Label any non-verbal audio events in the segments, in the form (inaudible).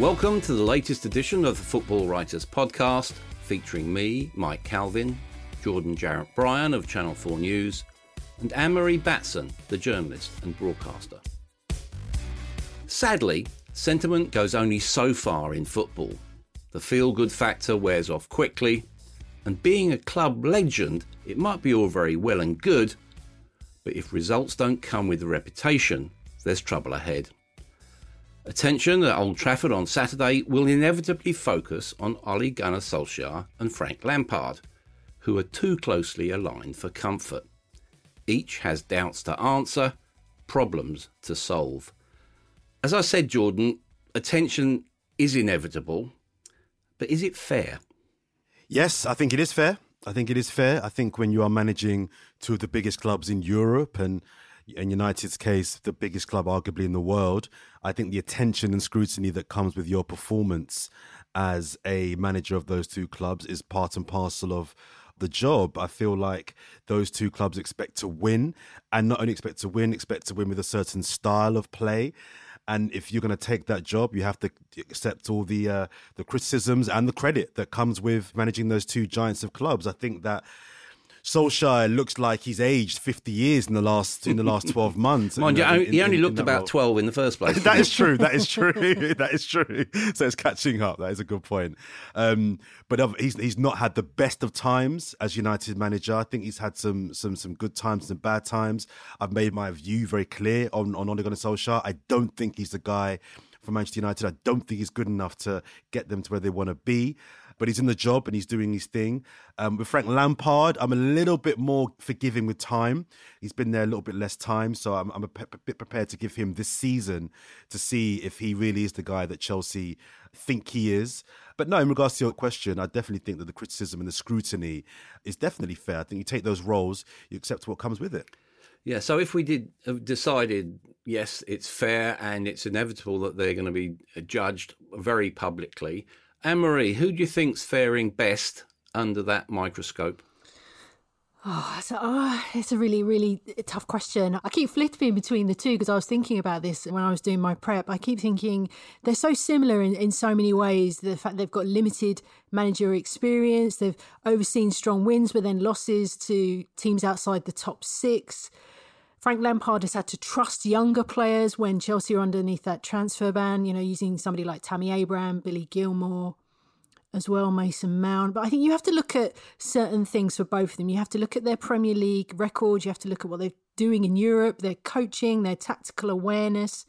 Welcome to the latest edition of the Football Writers Podcast, featuring me, Mike Calvin, Jordan Jarrett Bryan of Channel 4 News, and Anne Marie Batson, the journalist and broadcaster. Sadly, sentiment goes only so far in football. The feel good factor wears off quickly, and being a club legend, it might be all very well and good, but if results don't come with the reputation, there's trouble ahead. Attention at Old Trafford on Saturday will inevitably focus on Ole Gunnar Solskjaer and Frank Lampard, who are too closely aligned for comfort. Each has doubts to answer, problems to solve. As I said, Jordan, attention is inevitable, but is it fair? Yes, I think it is fair. I think it is fair. I think when you are managing two of the biggest clubs in Europe and in United's case, the biggest club arguably in the world, I think the attention and scrutiny that comes with your performance as a manager of those two clubs is part and parcel of the job. I feel like those two clubs expect to win, and not only expect to win, expect to win with a certain style of play. And if you're going to take that job, you have to accept all the uh, the criticisms and the credit that comes with managing those two giants of clubs. I think that Solskjaer looks like he's aged 50 years in the last in the last 12 (laughs) months. Mind you, in, he only in, looked in about role. 12 in the first place. (laughs) that is true. That is true. (laughs) that is true. So it's catching up. That is a good point. Um, but he's he's not had the best of times as United manager. I think he's had some some some good times and bad times. I've made my view very clear on on Ole Gunnar Solskjaer. I don't think he's the guy for Manchester United. I don't think he's good enough to get them to where they want to be but he's in the job and he's doing his thing. Um, with Frank Lampard, I'm a little bit more forgiving with time. He's been there a little bit less time, so I'm, I'm a bit prepared to give him this season to see if he really is the guy that Chelsea think he is. But no, in regards to your question, I definitely think that the criticism and the scrutiny is definitely fair. I think you take those roles, you accept what comes with it. Yeah, so if we did uh, decided, yes, it's fair and it's inevitable that they're going to be judged very publicly, Anne Marie, who do you think's faring best under that microscope? Oh, it's a, oh, it's a really, really tough question. I keep flipping between the two because I was thinking about this when I was doing my prep. I keep thinking they're so similar in, in so many ways. The fact they've got limited managerial experience, they've overseen strong wins, but then losses to teams outside the top six. Frank Lampard has had to trust younger players when Chelsea are underneath that transfer ban, you know, using somebody like Tammy Abraham, Billy Gilmour, as well, Mason Mount. But I think you have to look at certain things for both of them. You have to look at their Premier League record, you have to look at what they're doing in Europe, their coaching, their tactical awareness.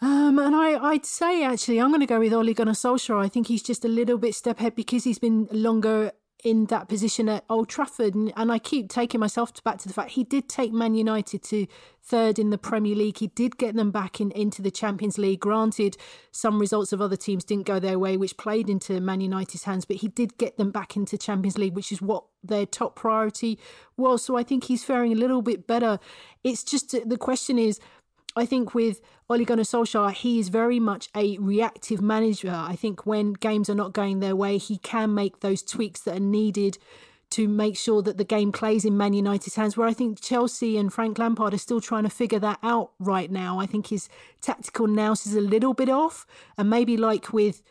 Um, and I, I'd say actually, I'm going to go with Ole Gunnar Solskjaer. I think he's just a little bit step ahead because he's been longer in that position at Old Trafford. And, and I keep taking myself back to the fact he did take Man United to third in the Premier League. He did get them back in, into the Champions League. Granted, some results of other teams didn't go their way, which played into Man United's hands, but he did get them back into Champions League, which is what their top priority was. So I think he's faring a little bit better. It's just the question is I think with Ole Gunnar Solskjaer, he is very much a reactive manager. I think when games are not going their way, he can make those tweaks that are needed to make sure that the game plays in Man United's hands, where I think Chelsea and Frank Lampard are still trying to figure that out right now. I think his tactical nous is a little bit off. And maybe like with,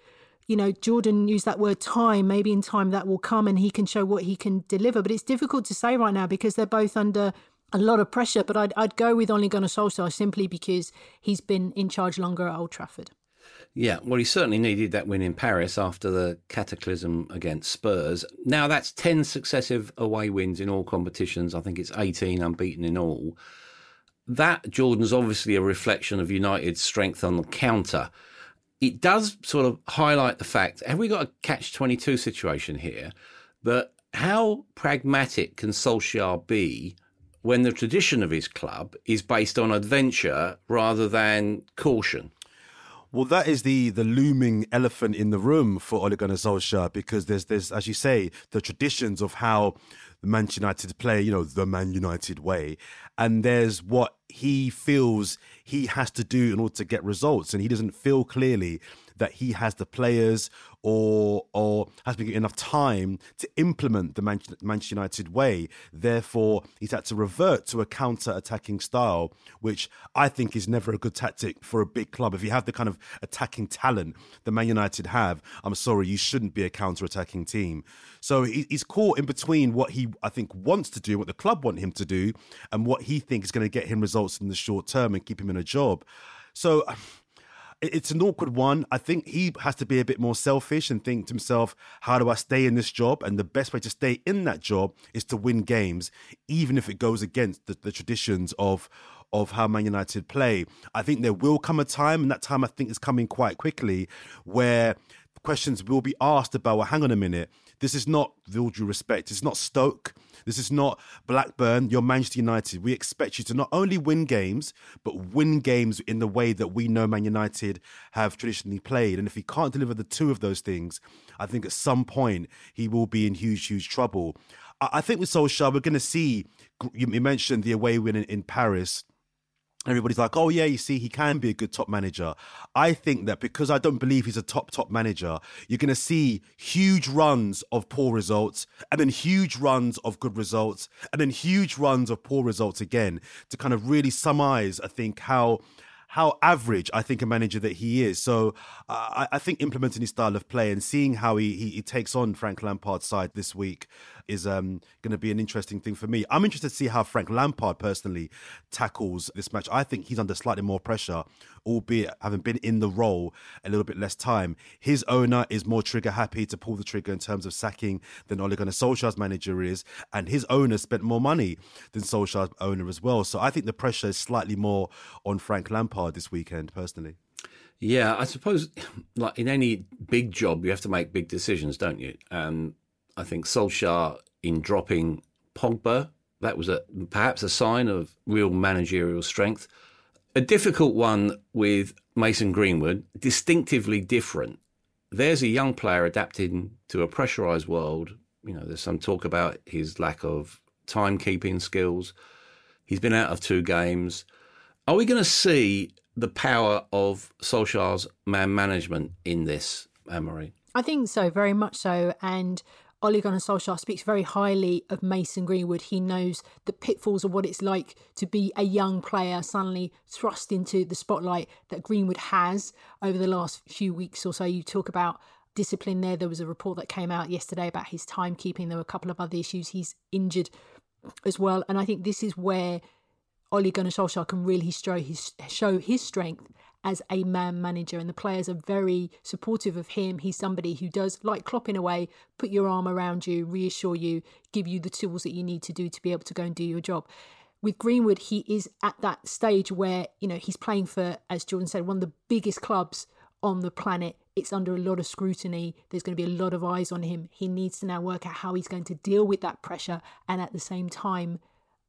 you know, Jordan used that word time, maybe in time that will come and he can show what he can deliver. But it's difficult to say right now because they're both under a lot of pressure. But I'd, I'd go with Ole Gunnar Solskjaer simply because he's been in charge longer at Old Trafford. Yeah, well, he certainly needed that win in Paris after the cataclysm against Spurs. Now that's 10 successive away wins in all competitions. I think it's 18 unbeaten in all. That, Jordan's obviously a reflection of United's strength on the counter. It does sort of highlight the fact have we got a catch 22 situation here? But how pragmatic can Solskjaer be when the tradition of his club is based on adventure rather than caution? Well, that is the the looming elephant in the room for Ole Gunnar Solskjaer because there's there's as you say the traditions of how Manchester United play, you know, the Man United way, and there's what he feels he has to do in order to get results, and he doesn't feel clearly that he has the players or or has been given enough time to implement the Manchester United way. Therefore, he's had to revert to a counter-attacking style, which I think is never a good tactic for a big club. If you have the kind of attacking talent that Man United have, I'm sorry, you shouldn't be a counter-attacking team. So he's caught in between what he I think wants to do, what the club want him to do, and what he thinks is going to get him results in the short term and keep him in a job. So it's an awkward one. I think he has to be a bit more selfish and think to himself, how do I stay in this job? And the best way to stay in that job is to win games, even if it goes against the, the traditions of of how Man United play. I think there will come a time, and that time I think is coming quite quickly, where questions will be asked about, well, hang on a minute, this is not, with all due respect, it's not Stoke. This is not Blackburn, you're Manchester United. We expect you to not only win games, but win games in the way that we know Man United have traditionally played. And if he can't deliver the two of those things, I think at some point he will be in huge, huge trouble. I think with Solskjaer, we're going to see, you mentioned the away win in, in Paris everybody's like, oh, yeah, you see, he can be a good top manager. I think that because I don't believe he's a top, top manager, you're going to see huge runs of poor results and then huge runs of good results and then huge runs of poor results again to kind of really summarize, I think, how how average I think a manager that he is. So uh, I, I, think implementing his style of play and seeing how he, he, he takes on Frank Lampard's side this week is um, going to be an interesting thing for me. I'm interested to see how Frank Lampard personally tackles this match. I think he's under slightly more pressure, albeit having been in the role a little bit less time. His owner is more trigger happy to pull the trigger in terms of sacking than Ole Gunnar Solskjaer's manager is, and his owner spent more money than Solskjaer's owner as well. So I think the pressure is slightly more on Frank Lampard this weekend, personally. Yeah, I suppose, like in any big job, you have to make big decisions, don't you? Um, I think Solskjaer in dropping Pogba, that was a perhaps a sign of real managerial strength. A difficult one with Mason Greenwood, distinctively different. There's a young player adapting to a pressurized world. You know, there's some talk about his lack of timekeeping skills. He's been out of two games. Are we going to see the power of Solskjaer's man management in this, Anne-Marie? I think so, very much so. And Ole Gunnar Solskjaer speaks very highly of Mason Greenwood. He knows the pitfalls of what it's like to be a young player suddenly thrust into the spotlight that Greenwood has over the last few weeks or so. You talk about discipline there. There was a report that came out yesterday about his timekeeping. There were a couple of other issues. He's injured as well. And I think this is where Ole Gunnar Solskjaer can really show his, show his strength as a man manager, and the players are very supportive of him. He's somebody who does, like Klopp in a way, put your arm around you, reassure you, give you the tools that you need to do to be able to go and do your job. With Greenwood, he is at that stage where, you know, he's playing for, as Jordan said, one of the biggest clubs on the planet. It's under a lot of scrutiny. There's going to be a lot of eyes on him. He needs to now work out how he's going to deal with that pressure and at the same time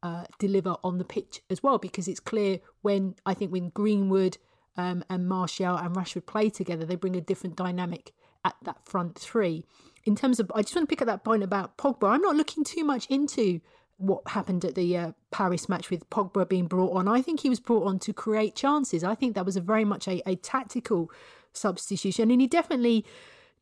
uh, deliver on the pitch as well. Because it's clear when I think when Greenwood, um, and Martial and Rashford play together, they bring a different dynamic at that front three. In terms of, I just want to pick up that point about Pogba. I'm not looking too much into what happened at the uh, Paris match with Pogba being brought on. I think he was brought on to create chances. I think that was a very much a, a tactical substitution, and he definitely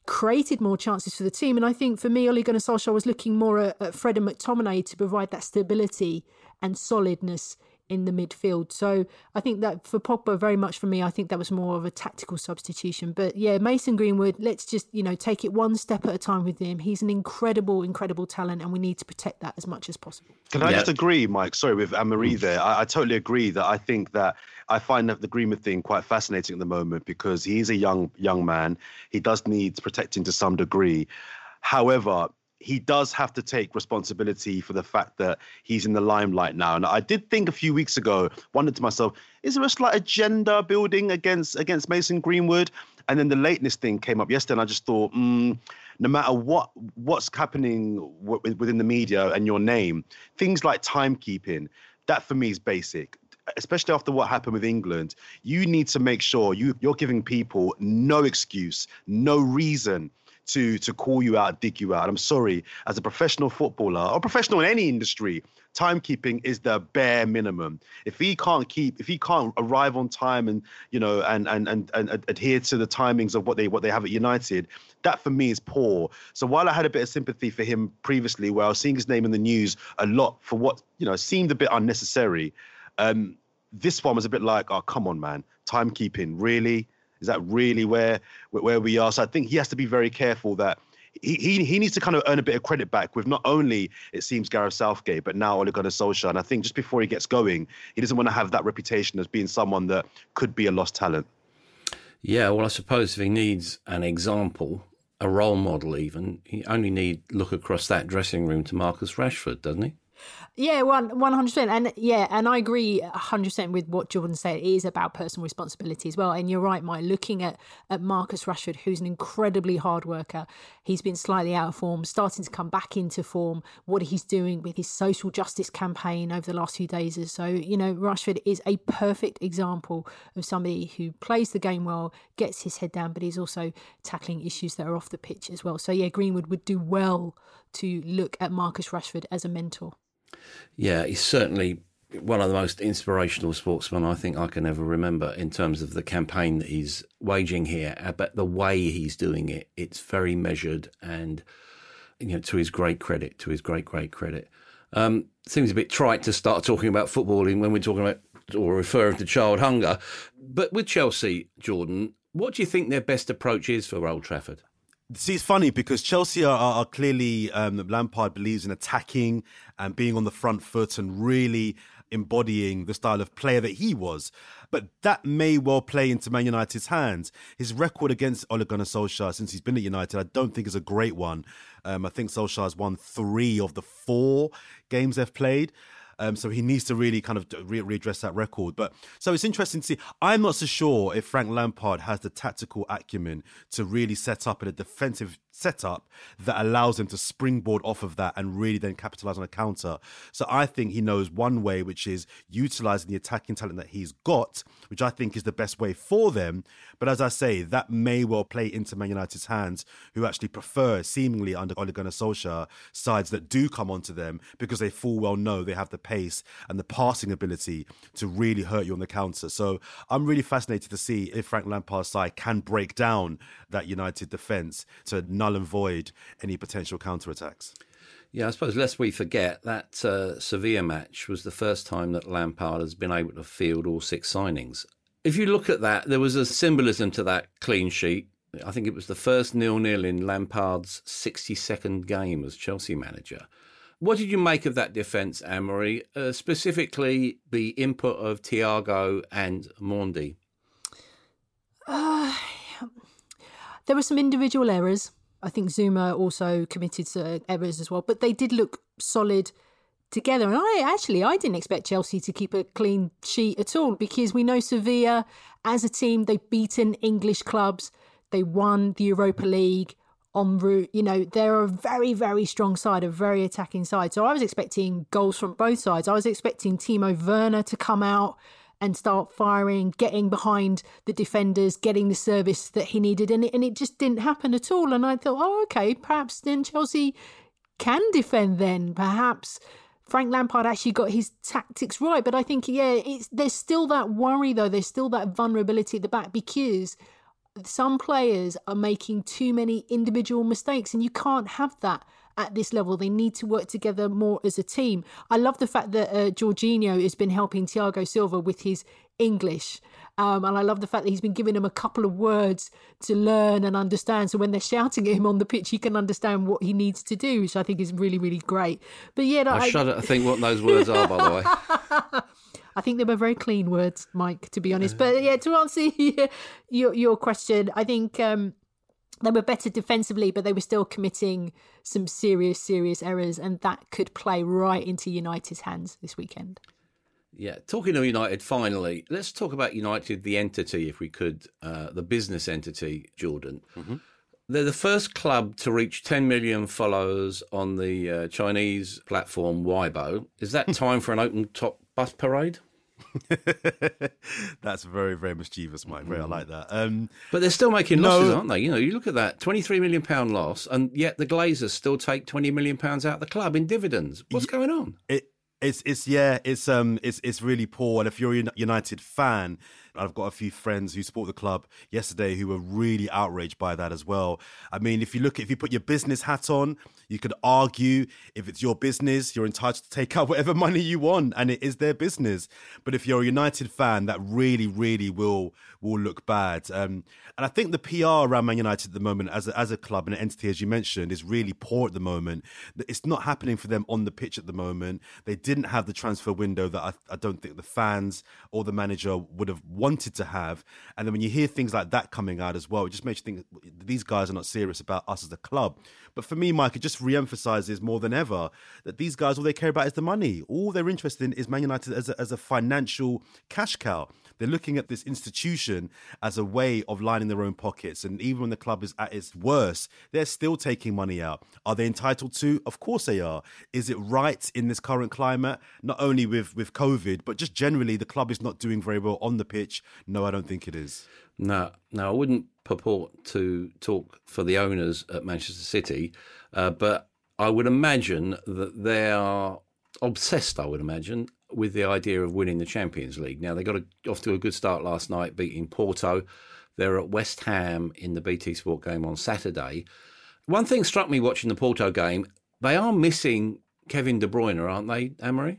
created more chances for the team. And I think for me, Ole Gunnar Solskjaer was looking more at, at Fred and McTominay to provide that stability and solidness in the midfield. So I think that for Pogba, very much for me, I think that was more of a tactical substitution. But yeah, Mason Greenwood, let's just, you know, take it one step at a time with him. He's an incredible, incredible talent, and we need to protect that as much as possible. Can I yeah. just agree, Mike? Sorry, with Anne Marie mm. there. I, I, totally agree that I think that I find that the Greenwood thing quite fascinating at the moment because he's a young young man. He does need protecting to some degree. However, he does have to take responsibility for the fact that he's in the limelight now. And I did think a few weeks ago, wondered to myself, is there a slight agenda building against against Mason Greenwood? And then the lateness thing came up yesterday, and I just thought, mm, no matter what what's happening w- within the media and your name, things like timekeeping, that for me is basic especially after what happened with England, you need to make sure you, you're giving people no excuse, no reason to to call you out, dig you out. I'm sorry, as a professional footballer or professional in any industry, timekeeping is the bare minimum. If he can't keep, if he can't arrive on time and you know and and and, and adhere to the timings of what they what they have at United, that for me is poor. So while I had a bit of sympathy for him previously, where I was seeing his name in the news a lot for what you know seemed a bit unnecessary, um, this one was a bit like, oh come on, man, timekeeping, really is that really where where we are? So I think he has to be very careful that he, he, he needs to kind of earn a bit of credit back with not only it seems Gareth Southgate, but now Ole Gunnar Solskjaer. And I think just before he gets going, he doesn't want to have that reputation as being someone that could be a lost talent. Yeah, well, I suppose if he needs an example, a role model, even, he only need look across that dressing room to Marcus Rashford, doesn't he? Yeah, one one hundred percent, and yeah, and I agree hundred percent with what Jordan said. It is about personal responsibility as well, and you're right, Mike. Looking at at Marcus Rashford, who's an incredibly hard worker, he's been slightly out of form, starting to come back into form. What he's doing with his social justice campaign over the last few days or so, you know, Rashford is a perfect example of somebody who plays the game well, gets his head down, but he's also tackling issues that are off the pitch as well. So yeah, Greenwood would do well to look at Marcus Rashford as a mentor. Yeah, he's certainly one of the most inspirational sportsmen I think I can ever remember in terms of the campaign that he's waging here. Uh, but the way he's doing it, it's very measured and, you know, to his great credit, to his great, great credit. Um, seems a bit trite to start talking about footballing when we're talking about or referring to child hunger. But with Chelsea, Jordan, what do you think their best approach is for Old Trafford? See, it's funny because Chelsea are, are clearly um, Lampard believes in attacking and being on the front foot and really embodying the style of player that he was. But that may well play into Man United's hands. His record against Ole Gunnar Solskjaer since he's been at United, I don't think is a great one. Um, I think Solskjaer has won three of the four games they've played. Um, so he needs to really kind of re- readdress that record. But so it's interesting to see. I'm not so sure if Frank Lampard has the tactical acumen to really set up in a defensive setup that allows him to springboard off of that and really then capitalize on a counter. So I think he knows one way, which is utilizing the attacking talent that he's got, which I think is the best way for them. But as I say, that may well play into Man United's hands, who actually prefer, seemingly under Ole Gunnar Solskjaer, sides that do come onto them because they full well know they have the pace and the passing ability to really hurt you on the counter. So I'm really fascinated to see if Frank Lampard's side can break down that United defence to null and void any potential counter attacks. Yeah, I suppose lest we forget that uh, Sevilla match was the first time that Lampard has been able to field all six signings. If you look at that, there was a symbolism to that clean sheet. I think it was the first nil-nil in Lampard's 62nd game as Chelsea manager. What did you make of that defence, Anne-Marie? Uh, specifically, the input of Thiago and Mendy. Uh, there were some individual errors. I think Zouma also committed errors as well, but they did look solid together. And I actually I didn't expect Chelsea to keep a clean sheet at all because we know Sevilla as a team they've beaten English clubs, they won the Europa League en route. You know they're a very very strong side, a very attacking side. So I was expecting goals from both sides. I was expecting Timo Werner to come out and start firing, getting behind the defenders, getting the service that he needed. And it, and it just didn't happen at all. And I thought, oh, okay, perhaps then Chelsea can defend then. Perhaps Frank Lampard actually got his tactics right. But I think, yeah, it's there's still that worry, though. There's still that vulnerability at the back because some players are making too many individual mistakes, and you can't have that at this level. They need to work together more as a team. I love the fact that uh, Jorginho has been helping Thiago Silva with his English. Um, and I love the fact that he's been giving him a couple of words to learn and understand. So when they're shouting at him on the pitch, he can understand what he needs to do, which I think is really, really great. But yeah, I, I shudder to think what those words are, by the way. (laughs) I think they were very clean words, Mike, to be honest. But yeah, to answer (laughs) your your question, I think um, they were better defensively, but they were still committing some serious, serious errors, and that could play right into United's hands this weekend. Yeah, talking of United, finally, let's talk about United, the entity, if we could, uh, the business entity, Jordan. Mm-hmm. They're the first club to reach 10 million followers on the uh, Chinese platform Weibo. Is that (laughs) time for an open top parade? (laughs) That's very, very mischievous, Mike. Very, I like that. Um, but they're still making losses, no, aren't they? You know, you look at that, twenty-three million pound loss, and yet the Glazers still take twenty million pounds out of the club in dividends. What's going on? It, it's, it's, yeah, it's, um, it's, it's really poor. And if you're a United fan, I've got a few friends who support the club yesterday who were really outraged by that as well. I mean, if you look, if you put your business hat on, you could argue if it's your business, you're entitled to take out whatever money you want, and it is their business. But if you're a United fan, that really, really will will look bad. Um, and I think the PR around Man United at the moment, as a, as a club and an entity, as you mentioned, is really poor at the moment. It's not happening for them on the pitch at the moment. They didn't have the transfer window that I, I don't think the fans or the manager would have wanted to have. And then when you hear things like that coming out as well, it just makes you think these guys are not serious about us as a club. But for me, Mike, it just re-emphasizes more than ever that these guys, all they care about is the money. All they're interested in is Man United as a, as a financial cash cow. They're looking at this institution as a way of lining their own pockets. And even when the club is at its worst, they're still taking money out. Are they entitled to? Of course they are. Is it right in this current climate? Not only with, with COVID, but just generally, the club is not doing very well on the pitch. No, I don't think it is. No, no, I wouldn't purport to talk for the owners at Manchester City, uh, but I would imagine that they are obsessed, I would imagine, with the idea of winning the Champions League. Now, they got a, off to a good start last night, beating Porto. They're at West Ham in the BT Sport game on Saturday. One thing struck me watching the Porto game they are missing Kevin De Bruyne, aren't they, Anne-Marie?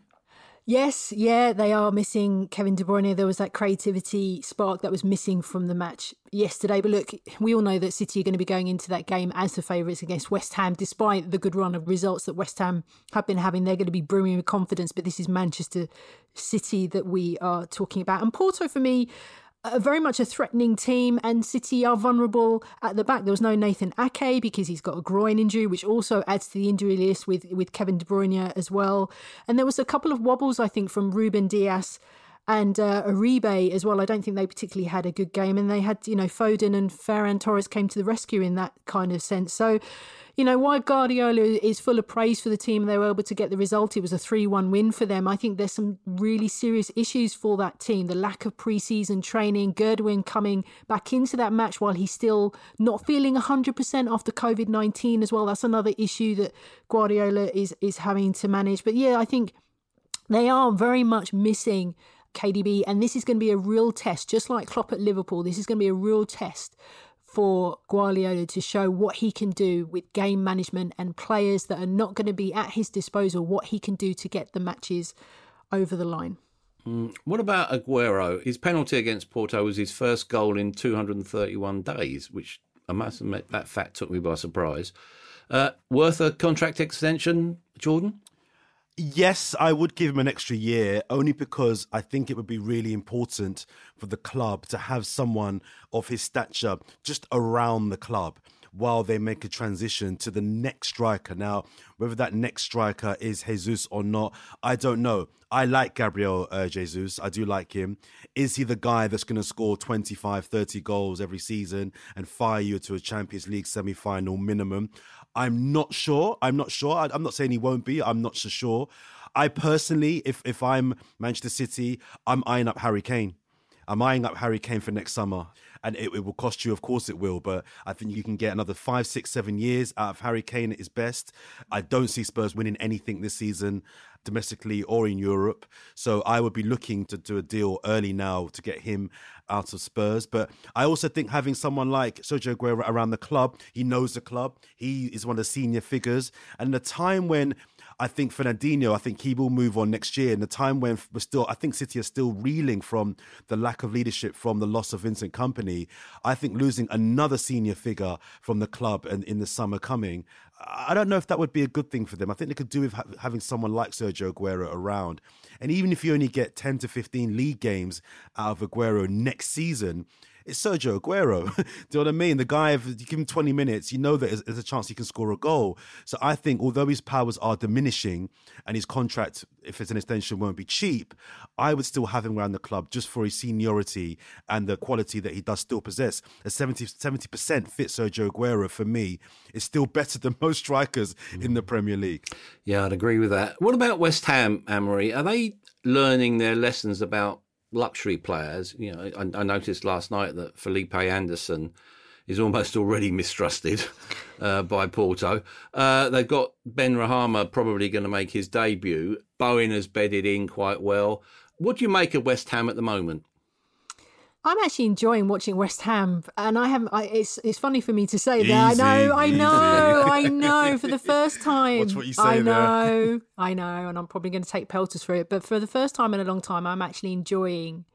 Yes, yeah, they are missing Kevin De Bruyne. There was that creativity spark that was missing from the match yesterday. But look, we all know that City are going to be going into that game as the favourites against West Ham, despite the good run of results that West Ham have been having. They're going to be brimming with confidence. But this is Manchester City that we are talking about. And Porto, for me, a very much a threatening team, and City are vulnerable at the back. There was no Nathan Ake because he's got a groin injury, which also adds to the injury list with, with Kevin De Bruyne as well. And there was a couple of wobbles, I think, from Ruben Dias and uh, as well. I don't think they particularly had a good game, and they had you know Foden and Ferran Torres came to the rescue in that kind of sense. So you know, why Guardiola is full of praise for the team. They were able to get the result. It was a 3 1 win for them. I think there's some really serious issues for that team. The lack of preseason training, Gerdwin coming back into that match while he's still not feeling 100% after COVID 19 as well. That's another issue that Guardiola is, is having to manage. But yeah, I think they are very much missing KDB, and this is going to be a real test, just like Klopp at Liverpool. This is going to be a real test for Guardiola to show what he can do with game management and players that are not going to be at his disposal, what he can do to get the matches over the line. Mm. What about Aguero? His penalty against Porto was his first goal in 231 days, which I must admit that fact took me by surprise. Uh, worth a contract extension, Jordan? Yes, I would give him an extra year only because I think it would be really important for the club to have someone of his stature just around the club while they make a transition to the next striker. Now, whether that next striker is Jesus or not, I don't know. I like Gabriel uh, Jesus. I do like him. Is he the guy that's going to score 25, 30 goals every season and fire you to a Champions League semi final minimum? I'm not sure. I'm not sure. I, am not saying he won't be. I'm not so sure. I personally, if if I'm Manchester City, I'm eyeing up Harry Kane I'm eyeing up Harry Kane for next summer. And it, it, will cost you, of course it will, but I think you can get another five, six, seven years out of Harry Kane at his best. I don't see Spurs winning anything this season domestically or in Europe. So I would be looking to do a deal early now to get him out of Spurs. But I also think having someone like Sergio Aguero around the club, he knows the club, he is one of the senior figures. And the time when I think Fernandinho, I think he will move on next year. In the time when we're still, I think City are still reeling from the lack of leadership from the loss of Vincent Kompany. I think losing another senior figure from the club and in the summer coming, I don't know if that would be a good thing for them. I think they could do with ha- having someone like Sergio Aguero around. And even if you only get 10 to 15 league games out of Aguero next season, it's Sergio Aguero. (laughs) Do you know what I mean? The guy, if you give him 20 minutes, you know that there's a chance he can score a goal. So I think although his powers are diminishing and his contract, if it's an extension, won't be cheap, I would still have him around the club just for his seniority and the quality that he does still possess. A 70, 70% fit Sergio Aguero for me is still better than most strikers mm. in the Premier League. Yeah, I'd agree with that. What about West Ham, Anne-Marie? Are they learning their lessons about luxury players, you know, I, I, noticed last night that Felipe Anderson is almost already mistrusted (laughs) uh, by Porto. Uh, they've got Benrahma probably going to make his debut. Bowen has bedded in quite well. What do you make of West Ham at the moment? I'm actually enjoying watching West Ham, and I have. I, it's it's funny for me to say easy, that. I know, I know, I (laughs) know. For the first time, Watch what you say I know, there. (laughs) I know, and I'm probably going to take pelters for it. But for the first time in a long time, I'm actually enjoying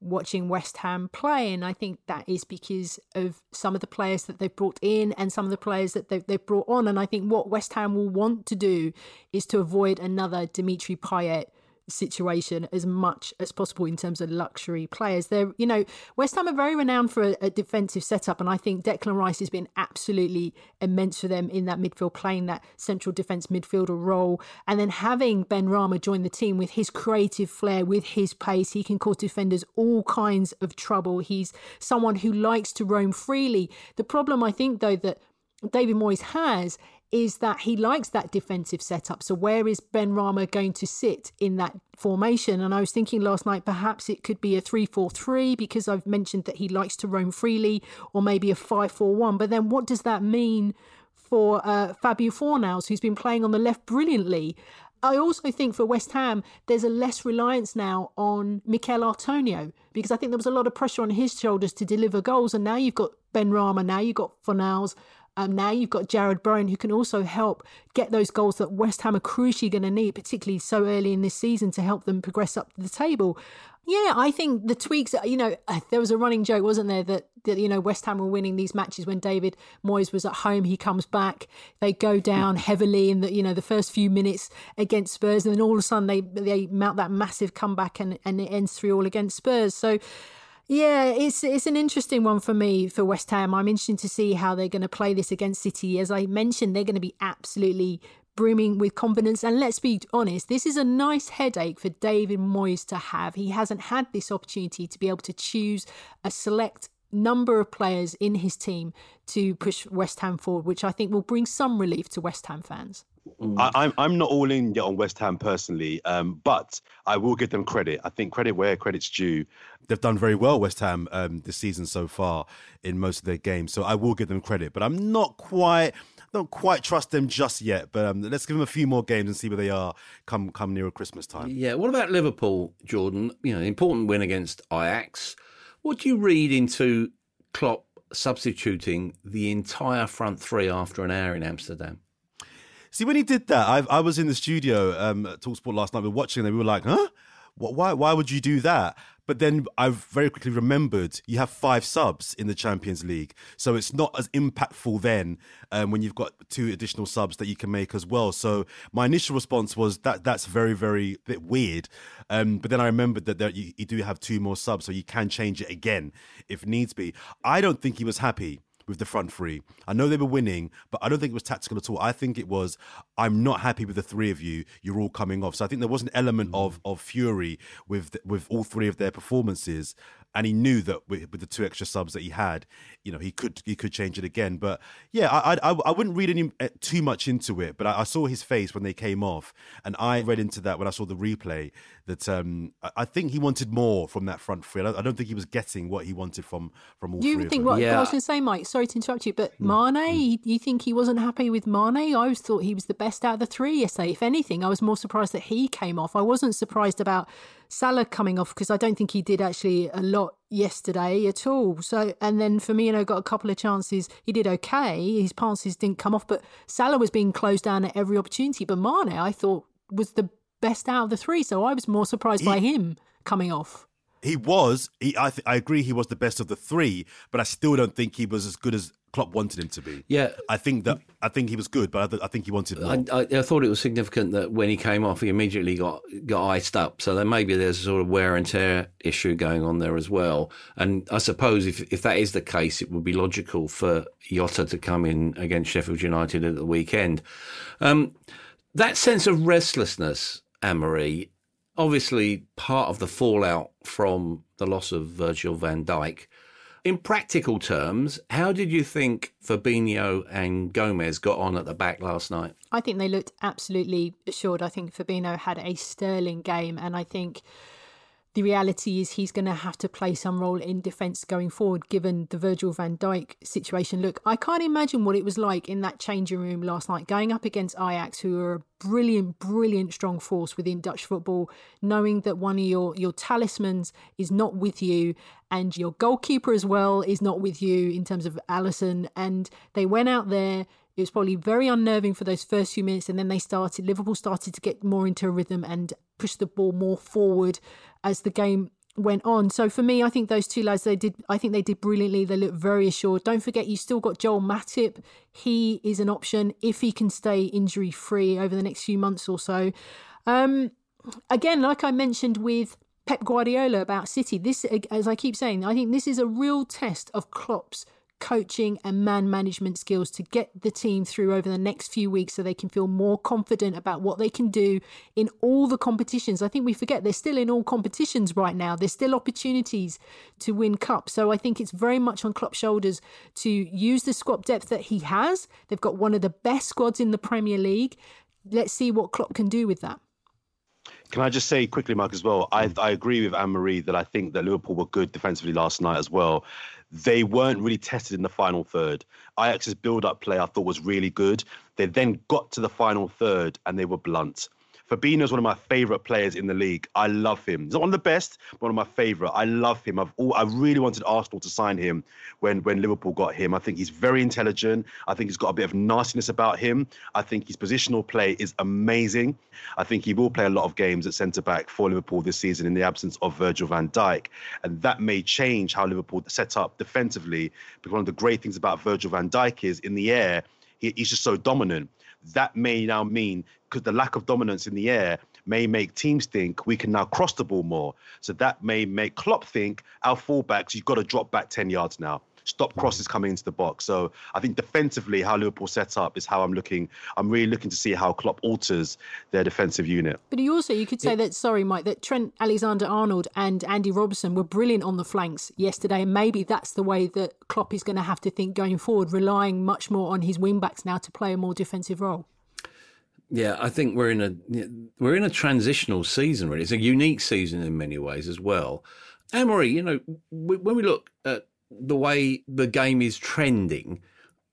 watching West Ham play, and I think that is because of some of the players that they've brought in and some of the players that they've, they've brought on. And I think what West Ham will want to do is to avoid another Dimitri Payet situation as much as possible in terms of luxury players. They're, you know, West Ham are very renowned for a, a, defensive setup, and I think Declan Rice has been absolutely immense for them in that midfield, playing that central defence midfielder role, and then having Benrahma join the team with his creative flair, with his pace, he can cause defenders all kinds of trouble. He's someone who likes to roam freely. The problem, I think, though, that David Moyes has is that he likes that defensive setup. So where is Benrahma going to sit in that formation? And I was thinking last night perhaps it could be a 3-4-3 because I've mentioned that he likes to roam freely or maybe a 5-4-1. But then what does that mean for uh, Fabio Fornals who's been playing on the left brilliantly? I also think for West Ham, there's a less reliance now on Michail Antonio because I think there was a lot of pressure on his shoulders to deliver goals. And now you've got Benrahma, now you've got Fornals, um, now you've got Jarrod Bowen who can also help get those goals that West Ham are crucially going to need, particularly so early in this season to help them progress up the table. Yeah, I think the tweaks, you know, uh, there was a running joke, wasn't there, that, that, you know, West Ham were winning these matches when David Moyes was at home. He comes back, they go down heavily in the, you know, the first few minutes against Spurs. And then all of a sudden they, they mount that massive comeback and, and it ends 3 all against Spurs. So, yeah, it's it's an interesting one for me for West Ham. I'm interested to see how they're going to play this against City. As I mentioned, they're going to be absolutely brimming with confidence. And let's be honest, this is a nice headache for David Moyes to have. He hasn't had this opportunity to be able to choose a select number of players in his team to push West Ham forward, which I think will bring some relief to West Ham fans. I, am I'm, I'm not all in yet on West Ham personally, um, but I will give them credit. I think credit where credit's due. They've done very well, West Ham, um, this season so far in most of their games. So I will give them credit, but I'm not quite don't quite trust them just yet. But um, let's give them a few more games and see where they are come come nearer Christmas time. Yeah. What about Liverpool, Jordan? You know, important win against Ajax. What do you read into Klopp substituting the entire front three after an hour in Amsterdam? See, when he did that, I, I was in the studio um, at Talksport last night. We were watching, and we were like, "Huh? Why? Why would you do that?" But then I very quickly remembered you have five subs in the Champions League, so it's not as impactful then um, when you've got two additional subs that you can make as well. So my initial response was that that's very, very bit weird. Um, but then I remembered that there, you, you do have two more subs, so you can change it again if needs be. I don't think he was happy with the front three. I know they were winning, but I don't think it was tactical at all. I think it was I'm not happy with the three of you. You're all coming off. So I think there was an element mm. of of fury with with all three of their performances. And he knew that with, with, the two extra subs that he had, you know, he could he could change it again. But yeah, I I, I wouldn't read any uh, too much into it. But I, I, saw his face when they came off, and I read into that when I saw the replay that um, I, think he wanted more from that front three. I don't think he was getting what he wanted from from all you three. You think what yeah. I was going to say, Mike? Sorry to interrupt you, but mm. Mane, mm. you think he wasn't happy with Mane? I always thought he was the best out of the three yesterday. If anything, I was more surprised that he came off. I wasn't surprised about Salah coming off because I don't think he did actually a lot yesterday at all. So, and then Firmino got a couple of chances. He did okay. His passes didn't come off, but Salah was being closed down at every opportunity. But Mane, I thought, was the best out of the three. So I was more surprised he, by him coming off. He was. He, I, th- I agree. He was the best of the three, but I still don't think he was as good as Klopp wanted him to be. Yeah, I think that I think he was good, but I, th- I think he wanted more. I, I, I, thought it was significant that when he came off, he immediately got got iced up. So then maybe there's a sort of wear and tear issue going on there as well. And I suppose if if that is the case, it would be logical for Jota to come in against Sheffield United at the weekend. Um, that sense of restlessness, Anne-Marie, obviously part of the fallout from the loss of Virgil van Dijk in practical terms, how did you think Fabinho and Gomez got on at the back last night? I think they looked absolutely assured. I think Fabinho had a sterling game, and I think the reality is he's going to have to play some role in defence going forward, given the Virgil van Dijk situation. Look, I can't imagine what it was like in that changing room last night, going up against Ajax, who are a brilliant, brilliant, strong force within Dutch football, knowing that one of your, your talismans is not with you and your goalkeeper as well is not with you in terms of Alisson. And they went out there. It was probably very unnerving for those first few minutes, and then they started. Liverpool started to get more into a rhythm and push the ball more forward as the game went on. So for me, I think those two lads, they did. I think they did brilliantly. They looked very assured. Don't forget, you still got Joel Matip. He is an option if he can stay injury free over the next few months or so. Um, again, like I mentioned with Pep Guardiola about City, this, as I keep saying, I think this is a real test of Klopp's coaching and man management skills to get the team through over the next few weeks so they can feel more confident about what they can do in all the competitions. I think we forget they're still in all competitions right now. There's still opportunities to win cups. So I think it's very much on Klopp's shoulders to use the squad depth that he has. They've got one of the best squads in the Premier League. Let's see what Klopp can do with that. Can I just say quickly, Mark, as well? I, I agree with Anne Marie that I think that Liverpool were good defensively last night as well they weren't really tested in the final third. Ajax's build-up play I thought was really good. They then got to the final third and they were blunt. Fabinho is one of my favorite players in the league. I love him. He's not one of the best, but one of my favorite. I love him. I've all, I really wanted Arsenal to sign him when when Liverpool got him. I think he's very intelligent. I think he's got a bit of nastiness about him. I think his positional play is amazing. I think he will play a lot of games at centre back for Liverpool this season in the absence of Virgil van Dijk, and that may change how Liverpool set up defensively. Because one of the great things about Virgil van Dijk is in the air, he, he's just so dominant that may now mean because the lack of dominance in the air may make teams think we can now cross the ball more. So that may make Klopp think our fullbacks, you've got to drop back 10 yards now. Stop crosses coming into the box. So I think defensively, how Liverpool set up is how I'm looking. I'm really looking to see how Klopp alters their defensive unit. But you also, you could say yeah. that, sorry, Mike, that Trent Alexander Arnold and Andy Robertson were brilliant on the flanks yesterday. And maybe that's the way that Klopp is going to have to think going forward, relying much more on his wingbacks now to play a more defensive role. Yeah, I think we're in a we're in a transitional season. Really, it's a unique season in many ways as well. Anne-Marie, you know, when we look at the way the game is trending,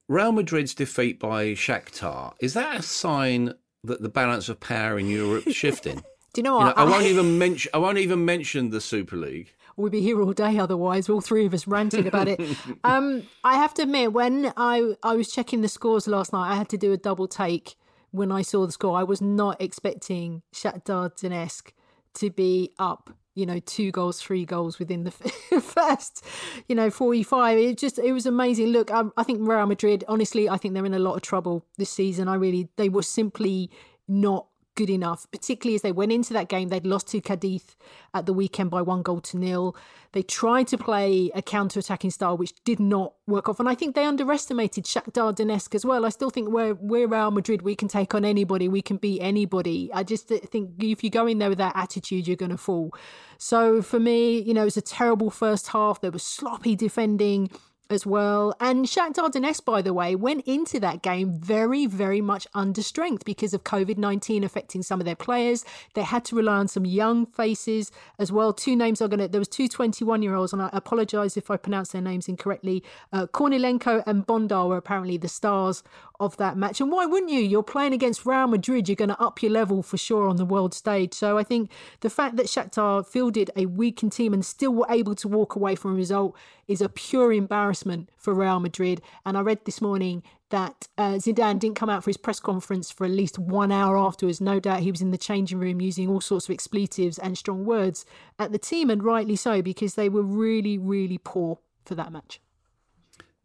Real Madrid's defeat by Shakhtar is that a sign that the balance of power in Europe is shifting? (laughs) Do you know what? You know, I won't even mention. I won't even mention the Super League. We'd be here all day otherwise. All three of us ranting about it. (laughs) um, I have to admit, when I I was checking the scores last night, I had to do a double take when I saw the score. I was not expecting Shakhtar Donetsk to be up, you know, two goals, three goals within the (laughs) first, you know, 45. It just, it was amazing. Look, I, I think Real Madrid, honestly, I think they're in a lot of trouble this season. I really, they were simply not good enough, particularly as they went into that game. They'd lost to Cadiz at the weekend by one goal to nil. They tried to play a counter attacking style, which did not work off. And I think they underestimated Shakhtar Donetsk as well. I still think we're, we're Real Madrid. We can take on anybody, we can beat anybody. I just think if you go in there with that attitude, you're going to fall. So for me, you know, it was a terrible first half. There was sloppy defending as well. And Shakhtar Donetsk, by the way, went into that game very, very much under strength because of COVID 19 affecting some of their players. They had to rely on some young faces as well. Two names are going to, there was two 21 year olds, and I apologise if I pronounce their names incorrectly. Uh, Kornilenko and Bondar were apparently the stars of that match. And why wouldn't you? You're playing against Real Madrid. You're going to up your level for sure on the world stage. So I think the fact that Shakhtar fielded a weakened team and still were able to walk away from a result is a pure embarrassment for Real Madrid. And I read this morning that uh, Zidane didn't come out for his press conference for at least one hour afterwards. No doubt he was in the changing room using all sorts of expletives and strong words at the team, and rightly so, because they were really, really poor for that match.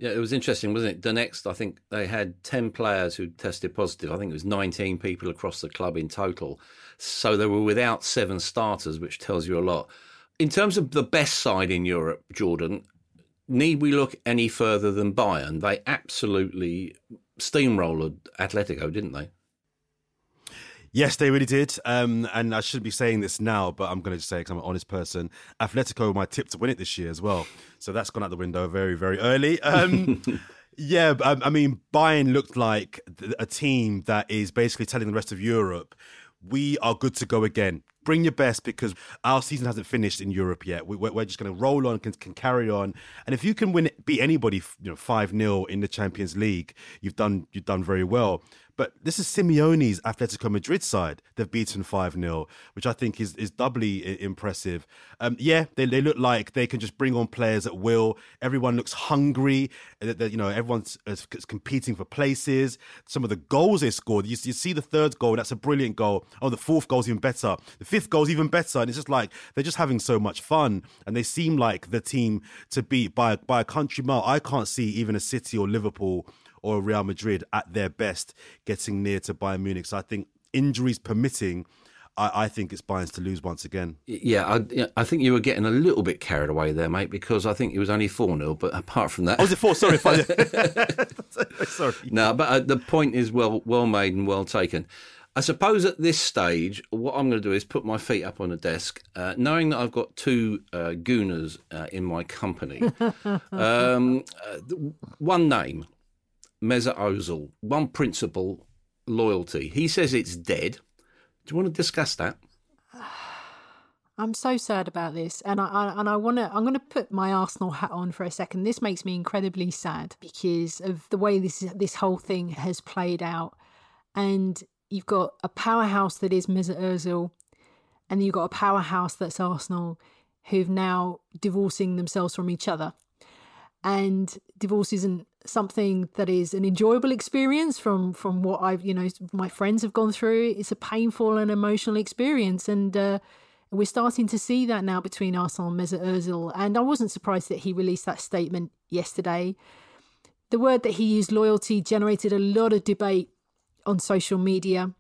Yeah, it was interesting, wasn't it? The next, I think they had 10 players who tested positive. I think it was 19 people across the club in total. So they were without seven starters, which tells you a lot. In terms of the best side in Europe, Jordan, need we look any further than Bayern? They absolutely steamrolled Atletico, didn't they? Yes, they really did. Um, and I shouldn't be saying this now, but I'm going to just say because I'm an honest person. Atletico, my tip to win it this year as well. So that's gone out the window very, very early. Um, (laughs) yeah, I, I mean, Bayern looked like a team that is basically telling the rest of Europe, we are good to go again bring your best because our season hasn't finished in Europe yet. We, are just going to roll on, can, can, carry on, and if you can win, beat anybody, you know, five 0 in the Champions League, you've done you've done very well. But this is Simeone's Atletico Madrid side. They've beaten 5 0, which I think is, is doubly uh, impressive. Um, yeah, they, they look like they can just bring on players at will. Everyone looks hungry. Uh, that you know, everyone's uh, competing for places. Some of the goals they scored, you, you see the third goal, that's a brilliant goal. Oh, the fourth goal's even better. The fifth goal's even better. And it's just like they're just having so much fun. And they seem like the team to beat by, by a country mile. I can't see even a City or Liverpool or Real Madrid at their best getting near to Bayern Munich. So I think injuries permitting, I, I think it's Bayern's to lose once again. Yeah, I, I, think you were getting a little bit carried away there, mate, because I think it was only 4 0. But apart from that. Oh, was it 4? Sorry. (laughs) (laughs) Sorry. No, but uh, the point is well, well made and well taken. I suppose at this stage, what I'm going to do is put my feet up on the desk, uh, knowing that I've got two uh, gooners uh, in my company. (laughs) um, uh, one name, Mesut Ozil, one principle, loyalty. He says it's dead. Do you want to discuss that? (sighs) I'm so sad about this, and I, I and I want to. I'm going to put my Arsenal hat on for a second. This makes me incredibly sad because of the way this this whole thing has played out, and you've got a powerhouse that is Mesut Ozil, and you've got a powerhouse that's Arsenal, who've now divorcing themselves from each other, and divorce isn't something that is an enjoyable experience from from what I've you know my friends have gone through. It's a painful and emotional experience, and uh, we're starting to see that now between Arsenal and Mesut Ozil. And I wasn't surprised that he released that statement yesterday. The word that he used, loyalty, generated a lot of debate on social media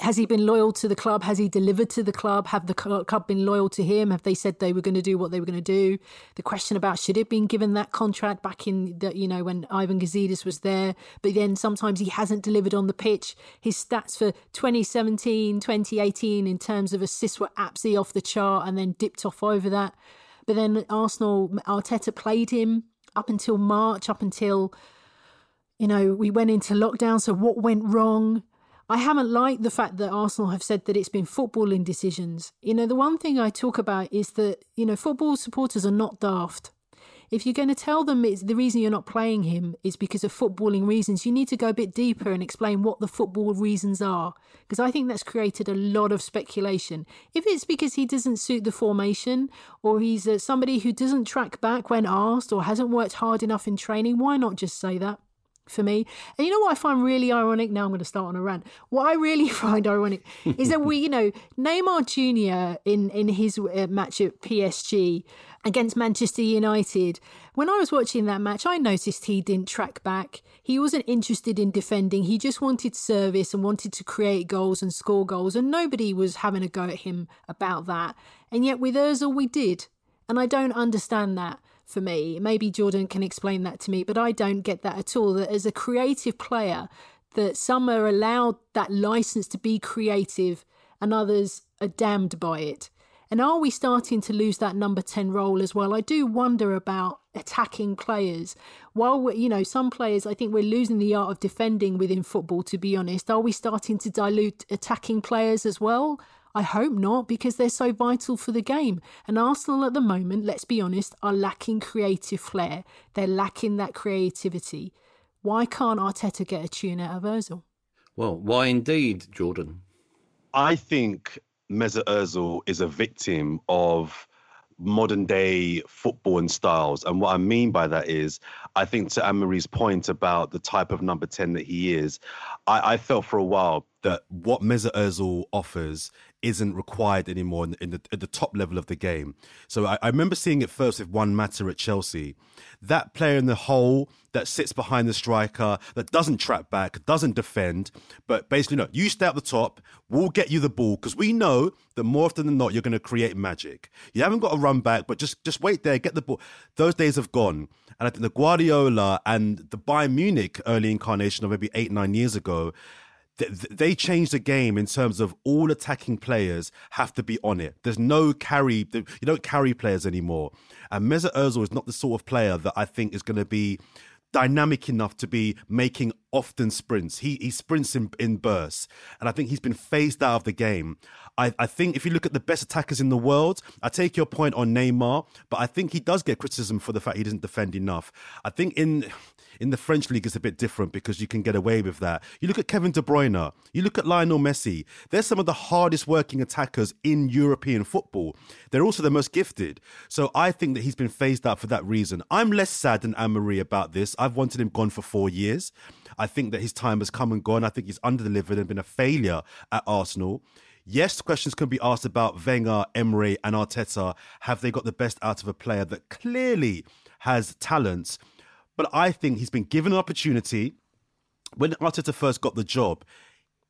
has he been loyal to the club? Has he delivered to the club? Have the club been loyal to him? Have they said they were going to do what they were going to do? The question about should have been given that contract back in the, you know, when Ivan Gazidis was there, but then sometimes he hasn't delivered on the pitch. His stats for 2017, 2018 in terms of assists were absolutely off the chart and then dipped off over that. But then Arsenal, Arteta played him up until March, up until, you know, we went into lockdown. So what went wrong? I haven't liked the fact that Arsenal have said that it's been footballing decisions. You know, the one thing I talk about is that, you know, football supporters are not daft. If you're going to tell them it's the reason you're not playing him is because of footballing reasons, you need to go a bit deeper and explain what the football reasons are. Because I think that's created a lot of speculation. If it's because he doesn't suit the formation or he's uh, somebody who doesn't track back when asked or hasn't worked hard enough in training, why not just say that? For me. And you know what I find really ironic? Now I'm going to start on a rant. What I really (laughs) find ironic is that we, you know, Neymar Jr. in in his uh, match at PSG against Manchester United. When I was watching that match, I noticed he didn't track back. He wasn't interested in defending. He just wanted service and wanted to create goals and score goals, and nobody was having a go at him about that. And yet with Özil, we did. And I don't understand that for me. Maybe Jordan can explain that to me, but I don't get that at all. That as a creative player, that some are allowed that license to be creative and others are damned by it. And are we starting to lose that number 10 role as well? I do wonder about attacking players. While we're, you know, some players, I think we're losing the art of defending within football, to be honest. Are we starting to dilute attacking players as well? I hope not, because they're so vital for the game. And Arsenal at the moment, let's be honest, are lacking creative flair. They're lacking that creativity. Why can't Arteta get a tune out of Ozil? Well, why indeed, Jordan? I think Mesut Ozil is a victim of modern day football and styles. And what I mean by that is, I think to Anne-Marie's point about the type of number 10 that he is, I, I felt for a while that what Mesut Ozil offers isn't required anymore in, in the, at the top level of the game. So I, I, remember seeing it first with Juan Mata at Chelsea. That player in the hole that sits behind the striker, that doesn't trap back, doesn't defend, but basically, no, you stay at the top, we'll get you the ball because we know that more often than not, you're going to create magic. You haven't got to run back, but just, just wait there, get the ball. Those days have gone. And I think the Guardiola and the Bayern Munich early incarnation of maybe eight, nine years ago they changed the game in terms of all attacking players have to be on it. There's no carry. You don't carry players anymore. And Mesut Ozil is not the sort of player that I think is going to be dynamic enough to be making often sprints. He he sprints in, in bursts, and I think he's been phased out of the game. I, I think if you look at the best attackers in the world, I take your point on Neymar, but I think he does get criticism for the fact he doesn't defend enough. I think in in the French league, it's a bit different because you can get away with that. You look at Kevin De Bruyne, you look at Lionel Messi. They're some of the hardest working attackers in European football. They're also the most gifted. So I think that he's been phased out for that reason. I'm less sad than Anne-Marie about this. I've wanted him gone for four years. I think that his time has come and gone. I think he's underdelivered and been a failure at Arsenal. Yes, questions can be asked about Wenger, Emery, and Arteta. Have they got the best out of a player that clearly has talents? But I think he's been given an opportunity. When Arteta first got the job,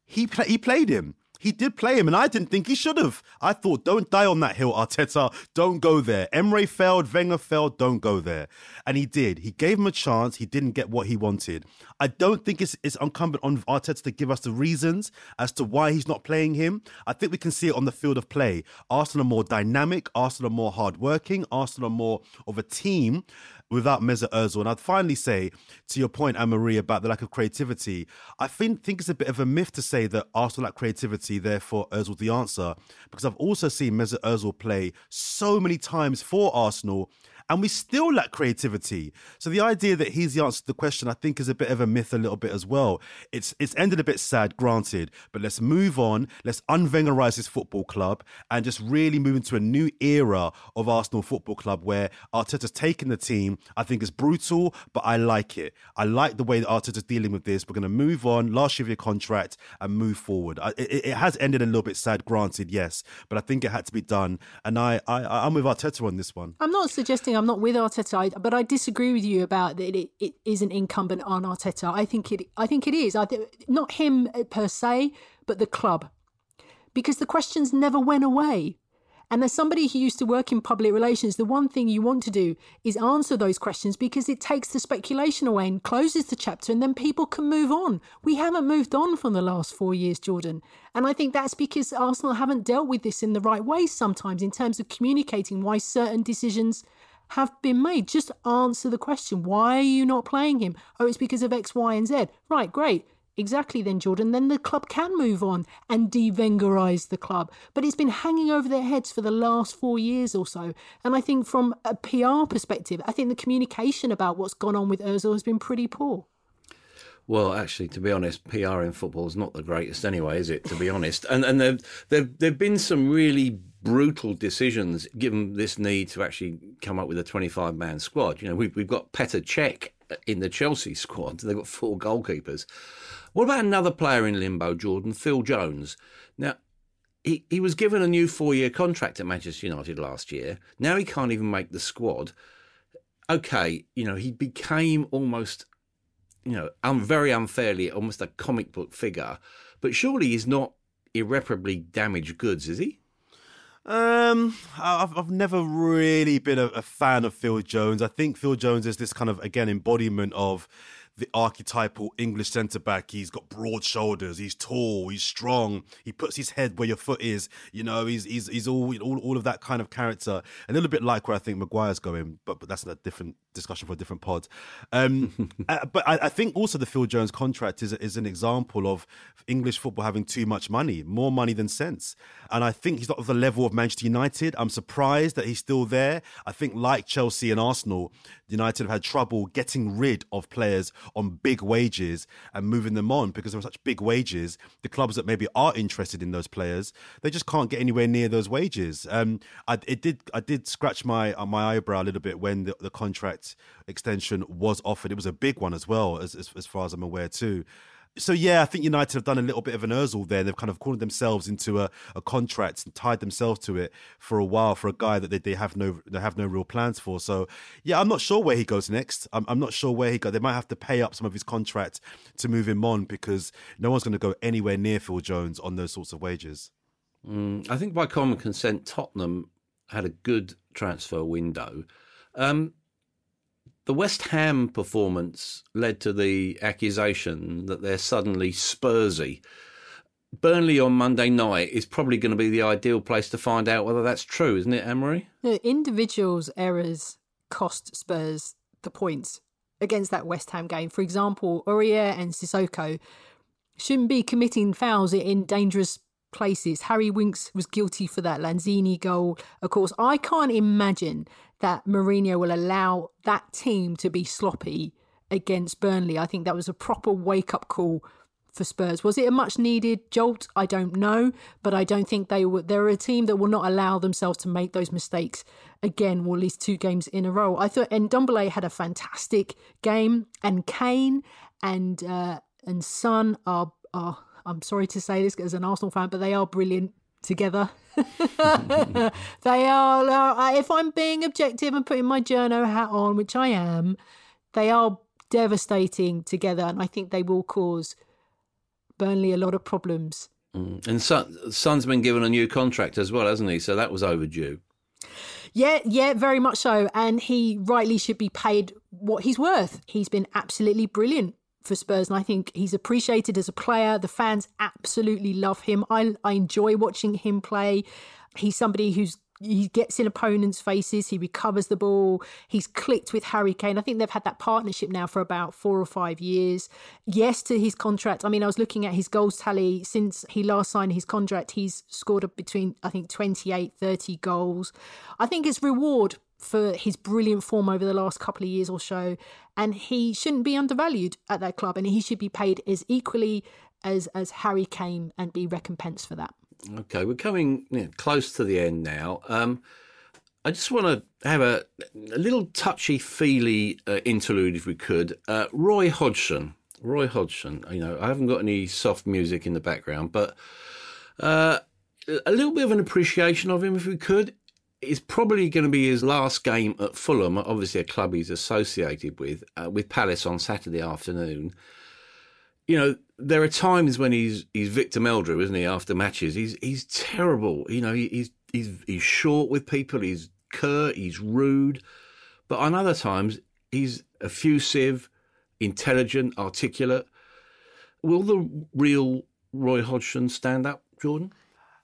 he play, he played him. He did play him, and I didn't think he should have. I thought, don't die on that hill, Arteta. Don't go there. Emery failed, Wenger failed, don't go there. And he did. He gave him a chance. He didn't get what he wanted. I don't think it's, it's incumbent on Arteta to give us the reasons as to why he's not playing him. I think we can see it on the field of play. Arsenal are more dynamic. Arsenal are more hardworking. Arsenal are more of a team without Mesut Ozil. And I'd finally say, to your point, Anne-Marie, about the lack of creativity, I think, think it's a bit of a myth to say that Arsenal lack creativity, therefore Ozil's the answer. Because I've also seen Mesut Ozil play so many times for Arsenal and we still lack creativity. So the idea that he's the answer to the question, I think, is a bit of a myth, a little bit as well. It's it's ended a bit sad, granted, but let's move on. Let's unvengerize this football club and just really move into a new era of Arsenal Football Club where Arteta's taken the team. I think it's brutal, but I like it. I like the way that Arteta's dealing with this. We're going to move on, last year of your contract, and move forward. It, it, has ended a little bit sad, granted, yes, but I think it had to be done. And I, I I'm with Arteta on this one. I'm not suggesting I'm not with Arteta, but I disagree with you about that. It, it isn't incumbent on Arteta. I think it. I think it is. I th- not him uh, per se, but the club, because the questions never went away. And as somebody who used to work in public relations, the one thing you want to do is answer those questions because it takes the speculation away and closes the chapter, and then people can move on. We haven't moved on from the last four years, Jordan. And I think that's because Arsenal haven't dealt with this in the right way sometimes in terms of communicating why certain decisions have been made. Just answer the question. Why are you not playing him? Oh, it's because of X, Y, and Z. Right, great. Exactly then, Jordan. Then the club can move on and de-Wengerize the club. But it's been hanging over their heads for the last four years or so. And I think from a PR perspective, I think the communication about what's gone on with Ozil has been pretty poor. Well, actually, to be honest, PR in football is not the greatest anyway, is it? To be honest, and and there there there've been some really brutal decisions given this need to actually come up with a 25 man squad. You know, we've, we've got Petr Cech in the Chelsea squad. They've got four goalkeepers. What about another player in limbo, Jordan? Phil Jones. Now, he, he was given a new four year contract at Manchester United last year. Now he can't even make the squad. Okay, you know, he became almost, you know, un, very unfairly almost a comic book figure. But surely he's not irreparably damaged goods, is he? Um, I've I've never really been a, a, fan of Phil Jones. I think Phil Jones is this kind of again embodiment of the archetypal English centre back. He's got broad shoulders. He's tall. He's strong. He puts his head where your foot is. You know, he's he's he's all all, all of that kind of character. A little bit like where I think Maguire's going, but but that's a different discussion for a different pod. Um, (laughs) uh, but I, I, think also the Phil Jones contract is is an example of English football having too much money, more money than sense. And I think he's not of the level of Manchester United. I'm surprised that he's still there. I think like Chelsea and Arsenal, United have had trouble getting rid of players on big wages and moving them on because there are such big wages. The clubs that maybe are interested in those players, they just can't get anywhere near those wages. Um, I it did I did scratch my uh, my eyebrow a little bit when the, the contract extension was offered. It was a big one as well, as as, as far as I'm aware too so yeah, I think United have done a little bit of an Özil there. They've kind of cornered themselves into a, a contract and tied themselves to it for a while for a guy that they, they have no they have no real plans for. So yeah, I'm not sure where he goes next. I'm, I'm not sure where he goes. They might have to pay up some of his contract to move him on because no one's going to go anywhere near Phil Jones on those sorts of wages. Mm, I think by common consent, Tottenham had a good transfer window. Um, the West Ham performance led to the accusation that they're suddenly Spursy. Burnley on Monday night is probably going to be the ideal place to find out whether that's true, isn't it, Anne-Marie? The individuals' errors cost Spurs the points against that West Ham game. For example, Aurier and Sissoko shouldn't be committing fouls in dangerous places. Harry Winks was guilty for that Lanzini goal. Of course, I can't imagine that Mourinho will allow that team to be sloppy against Burnley. I think that was a proper wake up call for Spurs. Was it a much needed jolt? I don't know, but I don't think they were. They're a team that will not allow themselves to make those mistakes again, or at least two games in a row. I thought and Ndombele had a fantastic game, and Kane and uh, and Son are are. I'm sorry to say this as an Arsenal fan, but they are brilliant together. (laughs) they are, uh, if I'm being objective and putting my journo hat on, which I am, they are devastating together. And I think they will cause Burnley a lot of problems. Mm. And Son, Son's been given a new contract as well, hasn't he? So that was overdue. Yeah, yeah, very much so. And he rightly should be paid what he's worth. He's been absolutely brilliant for Spurs, and I think he's appreciated as a player. The fans absolutely love him. I, I enjoy watching him play. He's somebody who's he gets in opponents' faces, he recovers the ball, he's clicked with Harry Kane. I think they've had that partnership now for about four or five years. Yes, to his contract. I mean, I was looking at his goals tally since he last signed his contract, he's scored between, I think, 28, 30 goals. I think it's reward for his brilliant form over the last couple of years or so. And he shouldn't be undervalued at that club, and he should be paid as equally as as Harry Kane and be recompensed for that. Okay, we're coming you know, close to the end now. Um, I just want to have a, a little touchy feely uh, interlude, if we could. Uh, Roy Hodgson. Roy Hodgson. You know, I haven't got any soft music in the background, but uh, a little bit of an appreciation of him, if we could it's probably going to be his last game at Fulham, obviously a club he's associated with, uh, with Palace on Saturday afternoon. You know, there are times when he's he's Victor Meldrew, isn't he? After matches, he's he's terrible. You know, he's he's he's short with people. He's curt. He's rude. But on other times, he's effusive, intelligent, articulate. Will the real Roy Hodgson stand up, Jordan?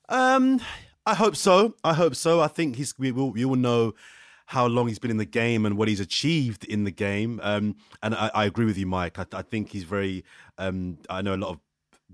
Um, I hope so. I hope so. I think he's we will you will know how long he's been in the game and what he's achieved in the game. Um, and I, I, agree with you, Mike. I, I think he's very. Um, I know a lot of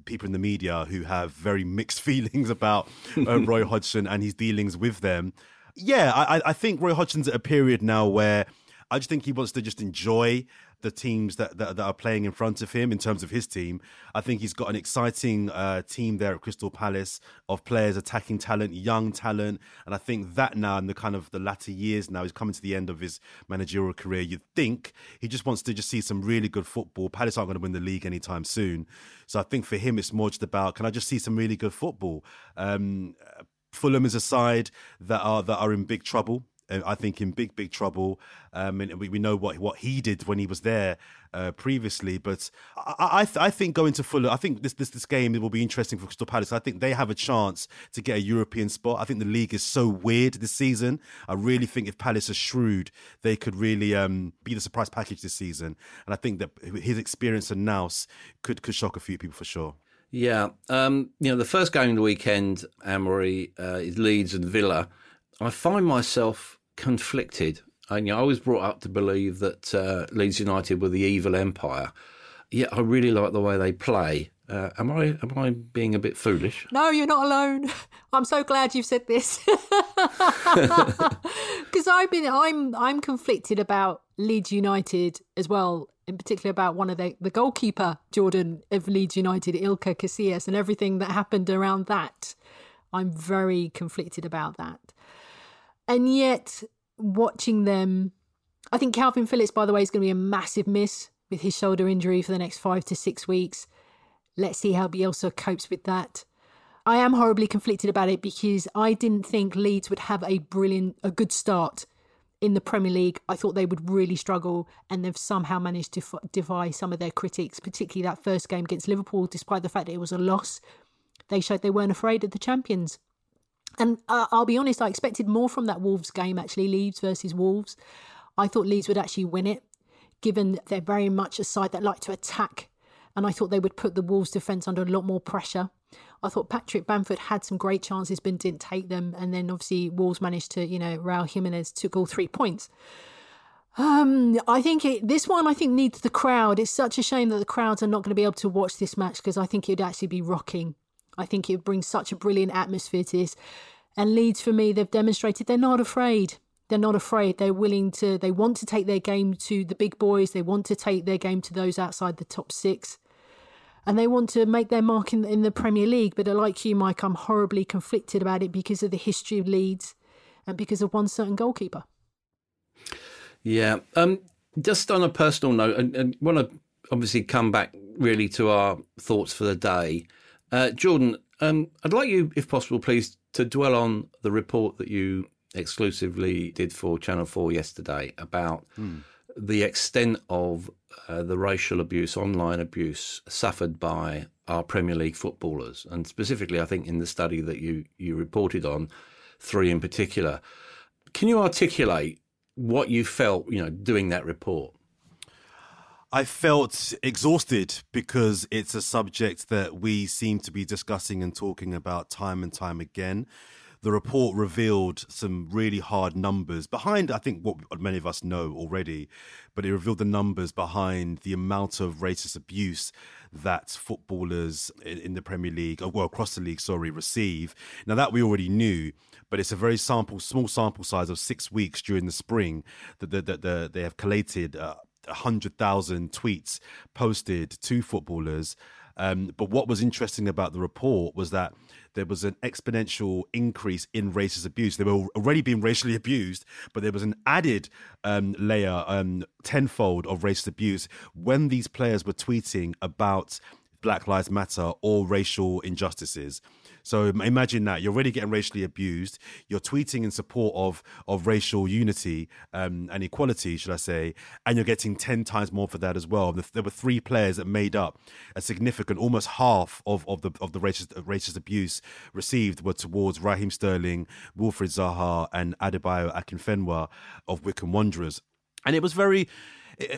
people in the media who have very mixed (laughs) feelings about uh, (laughs) Roy Hodgson and his dealings with them. Yeah, I, I think Roy Hodgson's at a period now where I just think he wants to just enjoy the teams that, that, that are playing in front of him in terms of his team. I think he's got an exciting uh, team there at Crystal Palace of players, attacking talent, young talent, and I think that now in the kind of the latter years now he's coming to the end of his managerial career. You'd think he just wants to just see some really good football. Palace aren't going to win the league anytime soon, so I think for him it's more just about can I just see some really good football. Um, Fulham is a side that are that are in big trouble. I think in big, big trouble. Um, and we, we know what what he did when he was there uh, previously. But I I, th- I, think going to Fulham, I think this, this this game will be interesting for Crystal Palace. I think they have a chance to get a European spot. I think the league is so weird this season. I really think if Palace are shrewd, they could really um, be the surprise package this season. And I think that his experience and Nous could could shock a few people for sure. Yeah, um, you know the first game of the weekend, Anne-Marie uh, is Leeds and Villa. I find myself conflicted. And you know, I was brought up to believe that uh, Leeds United were the evil empire. Yet I really like the way they play. Uh, am I am I being a bit foolish? No, you're not alone. (laughs) I'm so glad you've said this (laughs) because I've been I'm I'm conflicted about Leeds United as well, in particular about one of the the goalkeeper Jordan of Leeds United, Iker Casillas, and everything that happened around that. I'm very conflicted about that. And yet, watching them, I think Kalvin Phillips, by the way, is going to be a massive miss with his shoulder injury for the next five to six weeks. Let's see how Bielsa copes with that. I am horribly conflicted about it because I didn't think Leeds would have a brilliant, a good start in the Premier League. I thought they would really struggle, and they've somehow managed to f- defy some of their critics, particularly that first game against Liverpool, despite the fact that it was a loss. They showed they weren't afraid of the champions. And uh, I'll be honest, I expected more from that Wolves game, actually, Leeds versus Wolves. I thought Leeds would actually win it, given they're very much a side that like to attack. And I thought they would put the Wolves defence under a lot more pressure. I thought Patrick Bamford had some great chances, but didn't take them. And then obviously Wolves managed to, you know, Raul Jimenez took all three points. Um, I think it, this one I think needs the crowd. It's such a shame that the crowds are not going to be able to watch this match because I think it'd actually be rocking. I think it brings such a brilliant atmosphere to this. And Leeds, for me, they've demonstrated they're not afraid. They're not afraid. They're willing to, they want to take their game to the big boys. They want to take their game to those outside the top six. And they want to make their mark in, in the Premier League. But like you, Mike, I'm horribly conflicted about it because of the history of Leeds and because of one certain goalkeeper. Yeah. Um, just on a personal note, and, and want to obviously come back really to our thoughts for the day. Uh, Jordan, um, I'd like you, if possible, please, to dwell on the report that you exclusively did for Channel 4 yesterday about mm. the extent of uh, the racial abuse, online abuse suffered by our Premier League footballers. And specifically, I think in the study that you, you reported on, three in particular. Can you articulate what you felt, you know, doing that report? I felt exhausted because it's a subject that we seem to be discussing and talking about time and time again. The report revealed some really hard numbers behind, I think, what many of us know already, but it revealed the numbers behind the amount of racist abuse that footballers in the Premier League, well, across the league, sorry, receive. Now, that we already knew, but it's a very sample, small sample size of six weeks during the spring that, that, that, that they have collated. Uh, 100,000 tweets posted to footballers. Um, but what was interesting about the report was that there was an exponential increase in racist abuse. They were already being racially abused, but there was an added um, layer, um, tenfold of racist abuse when these players were tweeting about Black Lives Matter or racial injustices. So imagine that you're already getting racially abused. You're tweeting in support of of racial unity um, and equality, should I say? And you're getting ten times more for that as well. There were three players that made up a significant, almost half of, of the of the racist racist abuse received were towards Raheem Sterling, Wilfried Zaha, and Adebayo Akinfenwa of Wycombe Wanderers. And it was very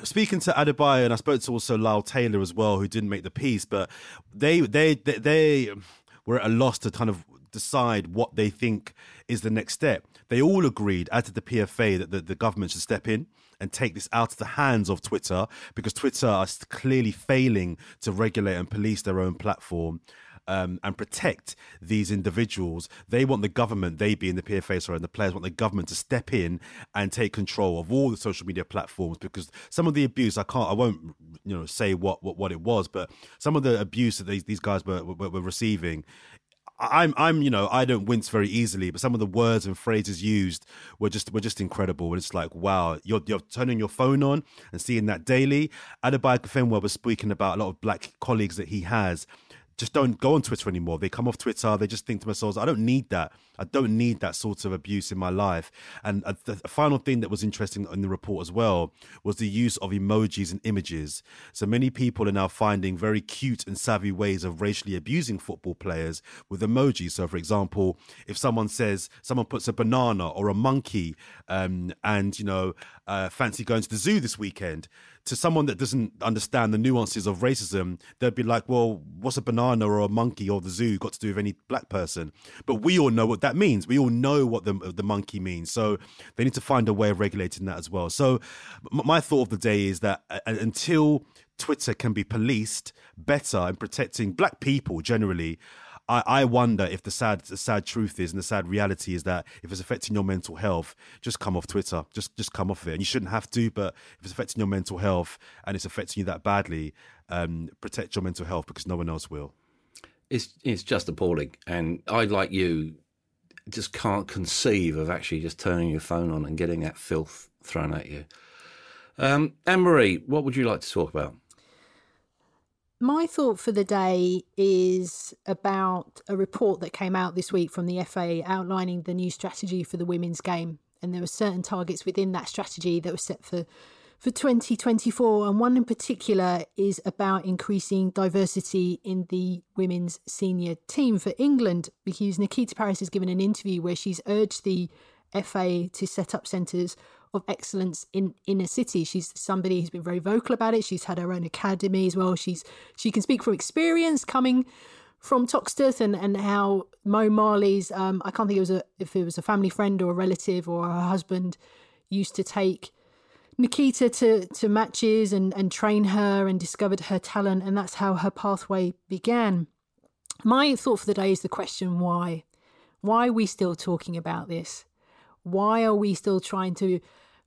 speaking to Adebayo, and I spoke to also Lyle Taylor as well, who didn't make the piece, but they they they, they were at a loss to kind of decide what they think is the next step. They all agreed, as did the PFA, that the, the government should step in and take this out of the hands of Twitter because Twitter are clearly failing to regulate and police their own platform. Um, and protect these individuals. They want the government, they being the PFA, sorry, and the players want the government to step in and take control of all the social media platforms because some of the abuse, I can't, I won't, you know, say what what, what it was, but some of the abuse that these, these guys were, were, were receiving I'm I'm you know I don't wince very easily, but some of the words and phrases used were just were just incredible. It's like wow, you're you're turning your phone on and seeing that daily. Adebayo Fenwa was speaking about a lot of black colleagues that he has just don't go on Twitter anymore. They come off Twitter. They just think to themselves, I don't need that. I don't need that sort of abuse in my life. And a, the final thing that was interesting in the report as well was the use of emojis and images. So many people are now finding very cute and savvy ways of racially abusing football players with emojis. So, for example, if someone says, someone puts a banana or a monkey um, and, you know, uh, fancy going to the zoo this weekend, to someone that doesn't understand the nuances of racism, they'd be like, well, what's a banana or a monkey or the zoo got to do with any black person? But we all know what that means. We all know what the, the monkey means. So they need to find a way of regulating that as well. So my thought of the day is that uh, until Twitter can be policed better in protecting black people generally, I, I wonder if the sad the sad truth is and the sad reality is that if it's affecting your mental health, just come off Twitter. Just just come off it. And you shouldn't have to, but if it's affecting your mental health and it's affecting you that badly, um, protect your mental health because no one else will. It's it's just appalling. And I like you just can't conceive of actually just turning your phone on and getting that filth thrown at you. Um, Anne-Marie, what would you like to talk about? My thought for the day is about a report that came out this week from the FA outlining the new strategy for the women's game. And there were certain targets within that strategy that were set for, for 2024. And one in particular is about increasing diversity in the women's senior team for England, because Nikita Parris has given an interview where she's urged the FA to set up centres of excellence in inner city. She's somebody who's been very vocal about it. She's had her own academy as well. She's she can speak from experience coming from Toxteth and, and how Mo Marley's um, I can't think it was a if it was a family friend or a relative or her husband used to take Nikita to to matches and, and train her and discovered her talent and that's how her pathway began. My thought for the day is the question why? Why are we still talking about this? Why are we still trying to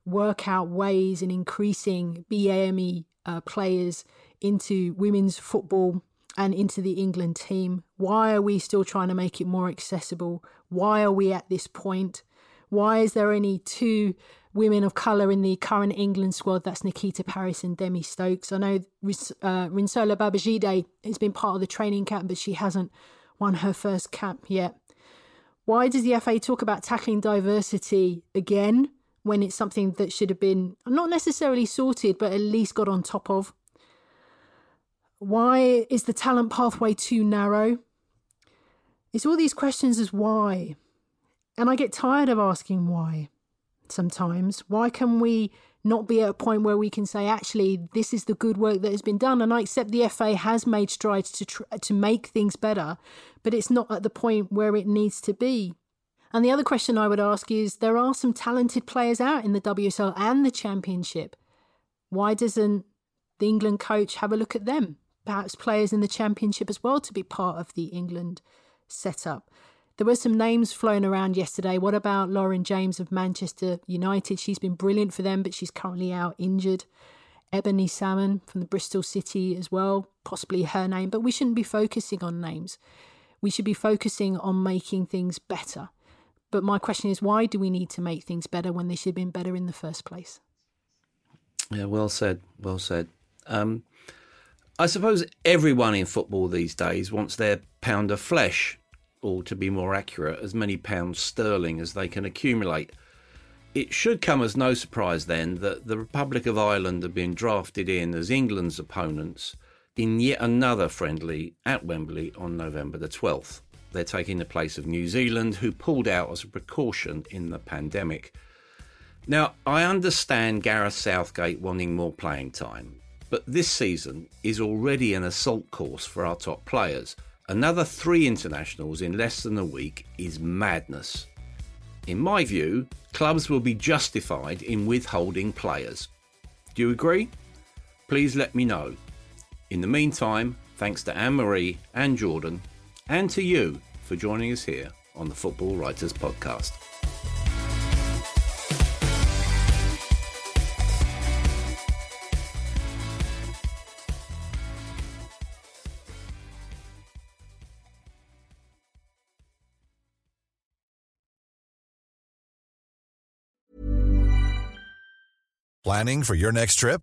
work out ways in increasing BAME uh, players into women's football and into the England team? Why are we still trying to make it more accessible? Why are we at this point? Why is there only two women of colour in the current England squad? That's Nikita Parris and Demi Stokes. I know uh, Rinsola Babajide has been part of the training camp, but she hasn't won her first cap yet. Why does the FA talk about tackling diversity again when it's something that should have been not necessarily sorted, but at least got on top of? Why is the talent pathway too narrow? It's all these questions as why. And I get tired of asking why sometimes. Why can we not be at a point where we can say, actually, this is the good work that has been done. And I accept the FA has made strides to tr- to make things better, but it's not at the point where it needs to be. And the other question I would ask is, there are some talented players out in the WSL and the Championship. Why doesn't the England coach have a look at them? Perhaps players in the Championship as well to be part of the England setup. There were some names flown around yesterday. What about Lauren James of Manchester United? She's been brilliant for them, but she's currently out injured. Ebony Salmon from the Bristol City as well, possibly her name, but we shouldn't be focusing on names. We should be focusing on making things better. But my question is, why do we need to make things better when they should have been better in the first place? Yeah, well said. Well said. Um, I suppose everyone in football these days wants their pound of flesh or to be more accurate, as many pounds sterling as they can accumulate. It should come as no surprise then that the Republic of Ireland have been drafted in as England's opponents in yet another friendly at Wembley on November the 12th. They're taking the place of New Zealand, who pulled out as a precaution in the pandemic. Now, I understand Gareth Southgate wanting more playing time, but this season is already an assault course for our top players. Another three internationals in less than a week is madness. In my view, clubs will be justified in withholding players. Do you agree? Please let me know. In the meantime, thanks to Anne-Marie and Jordan, and to you for joining us here on the Football Writers Podcast. Planning for your next trip?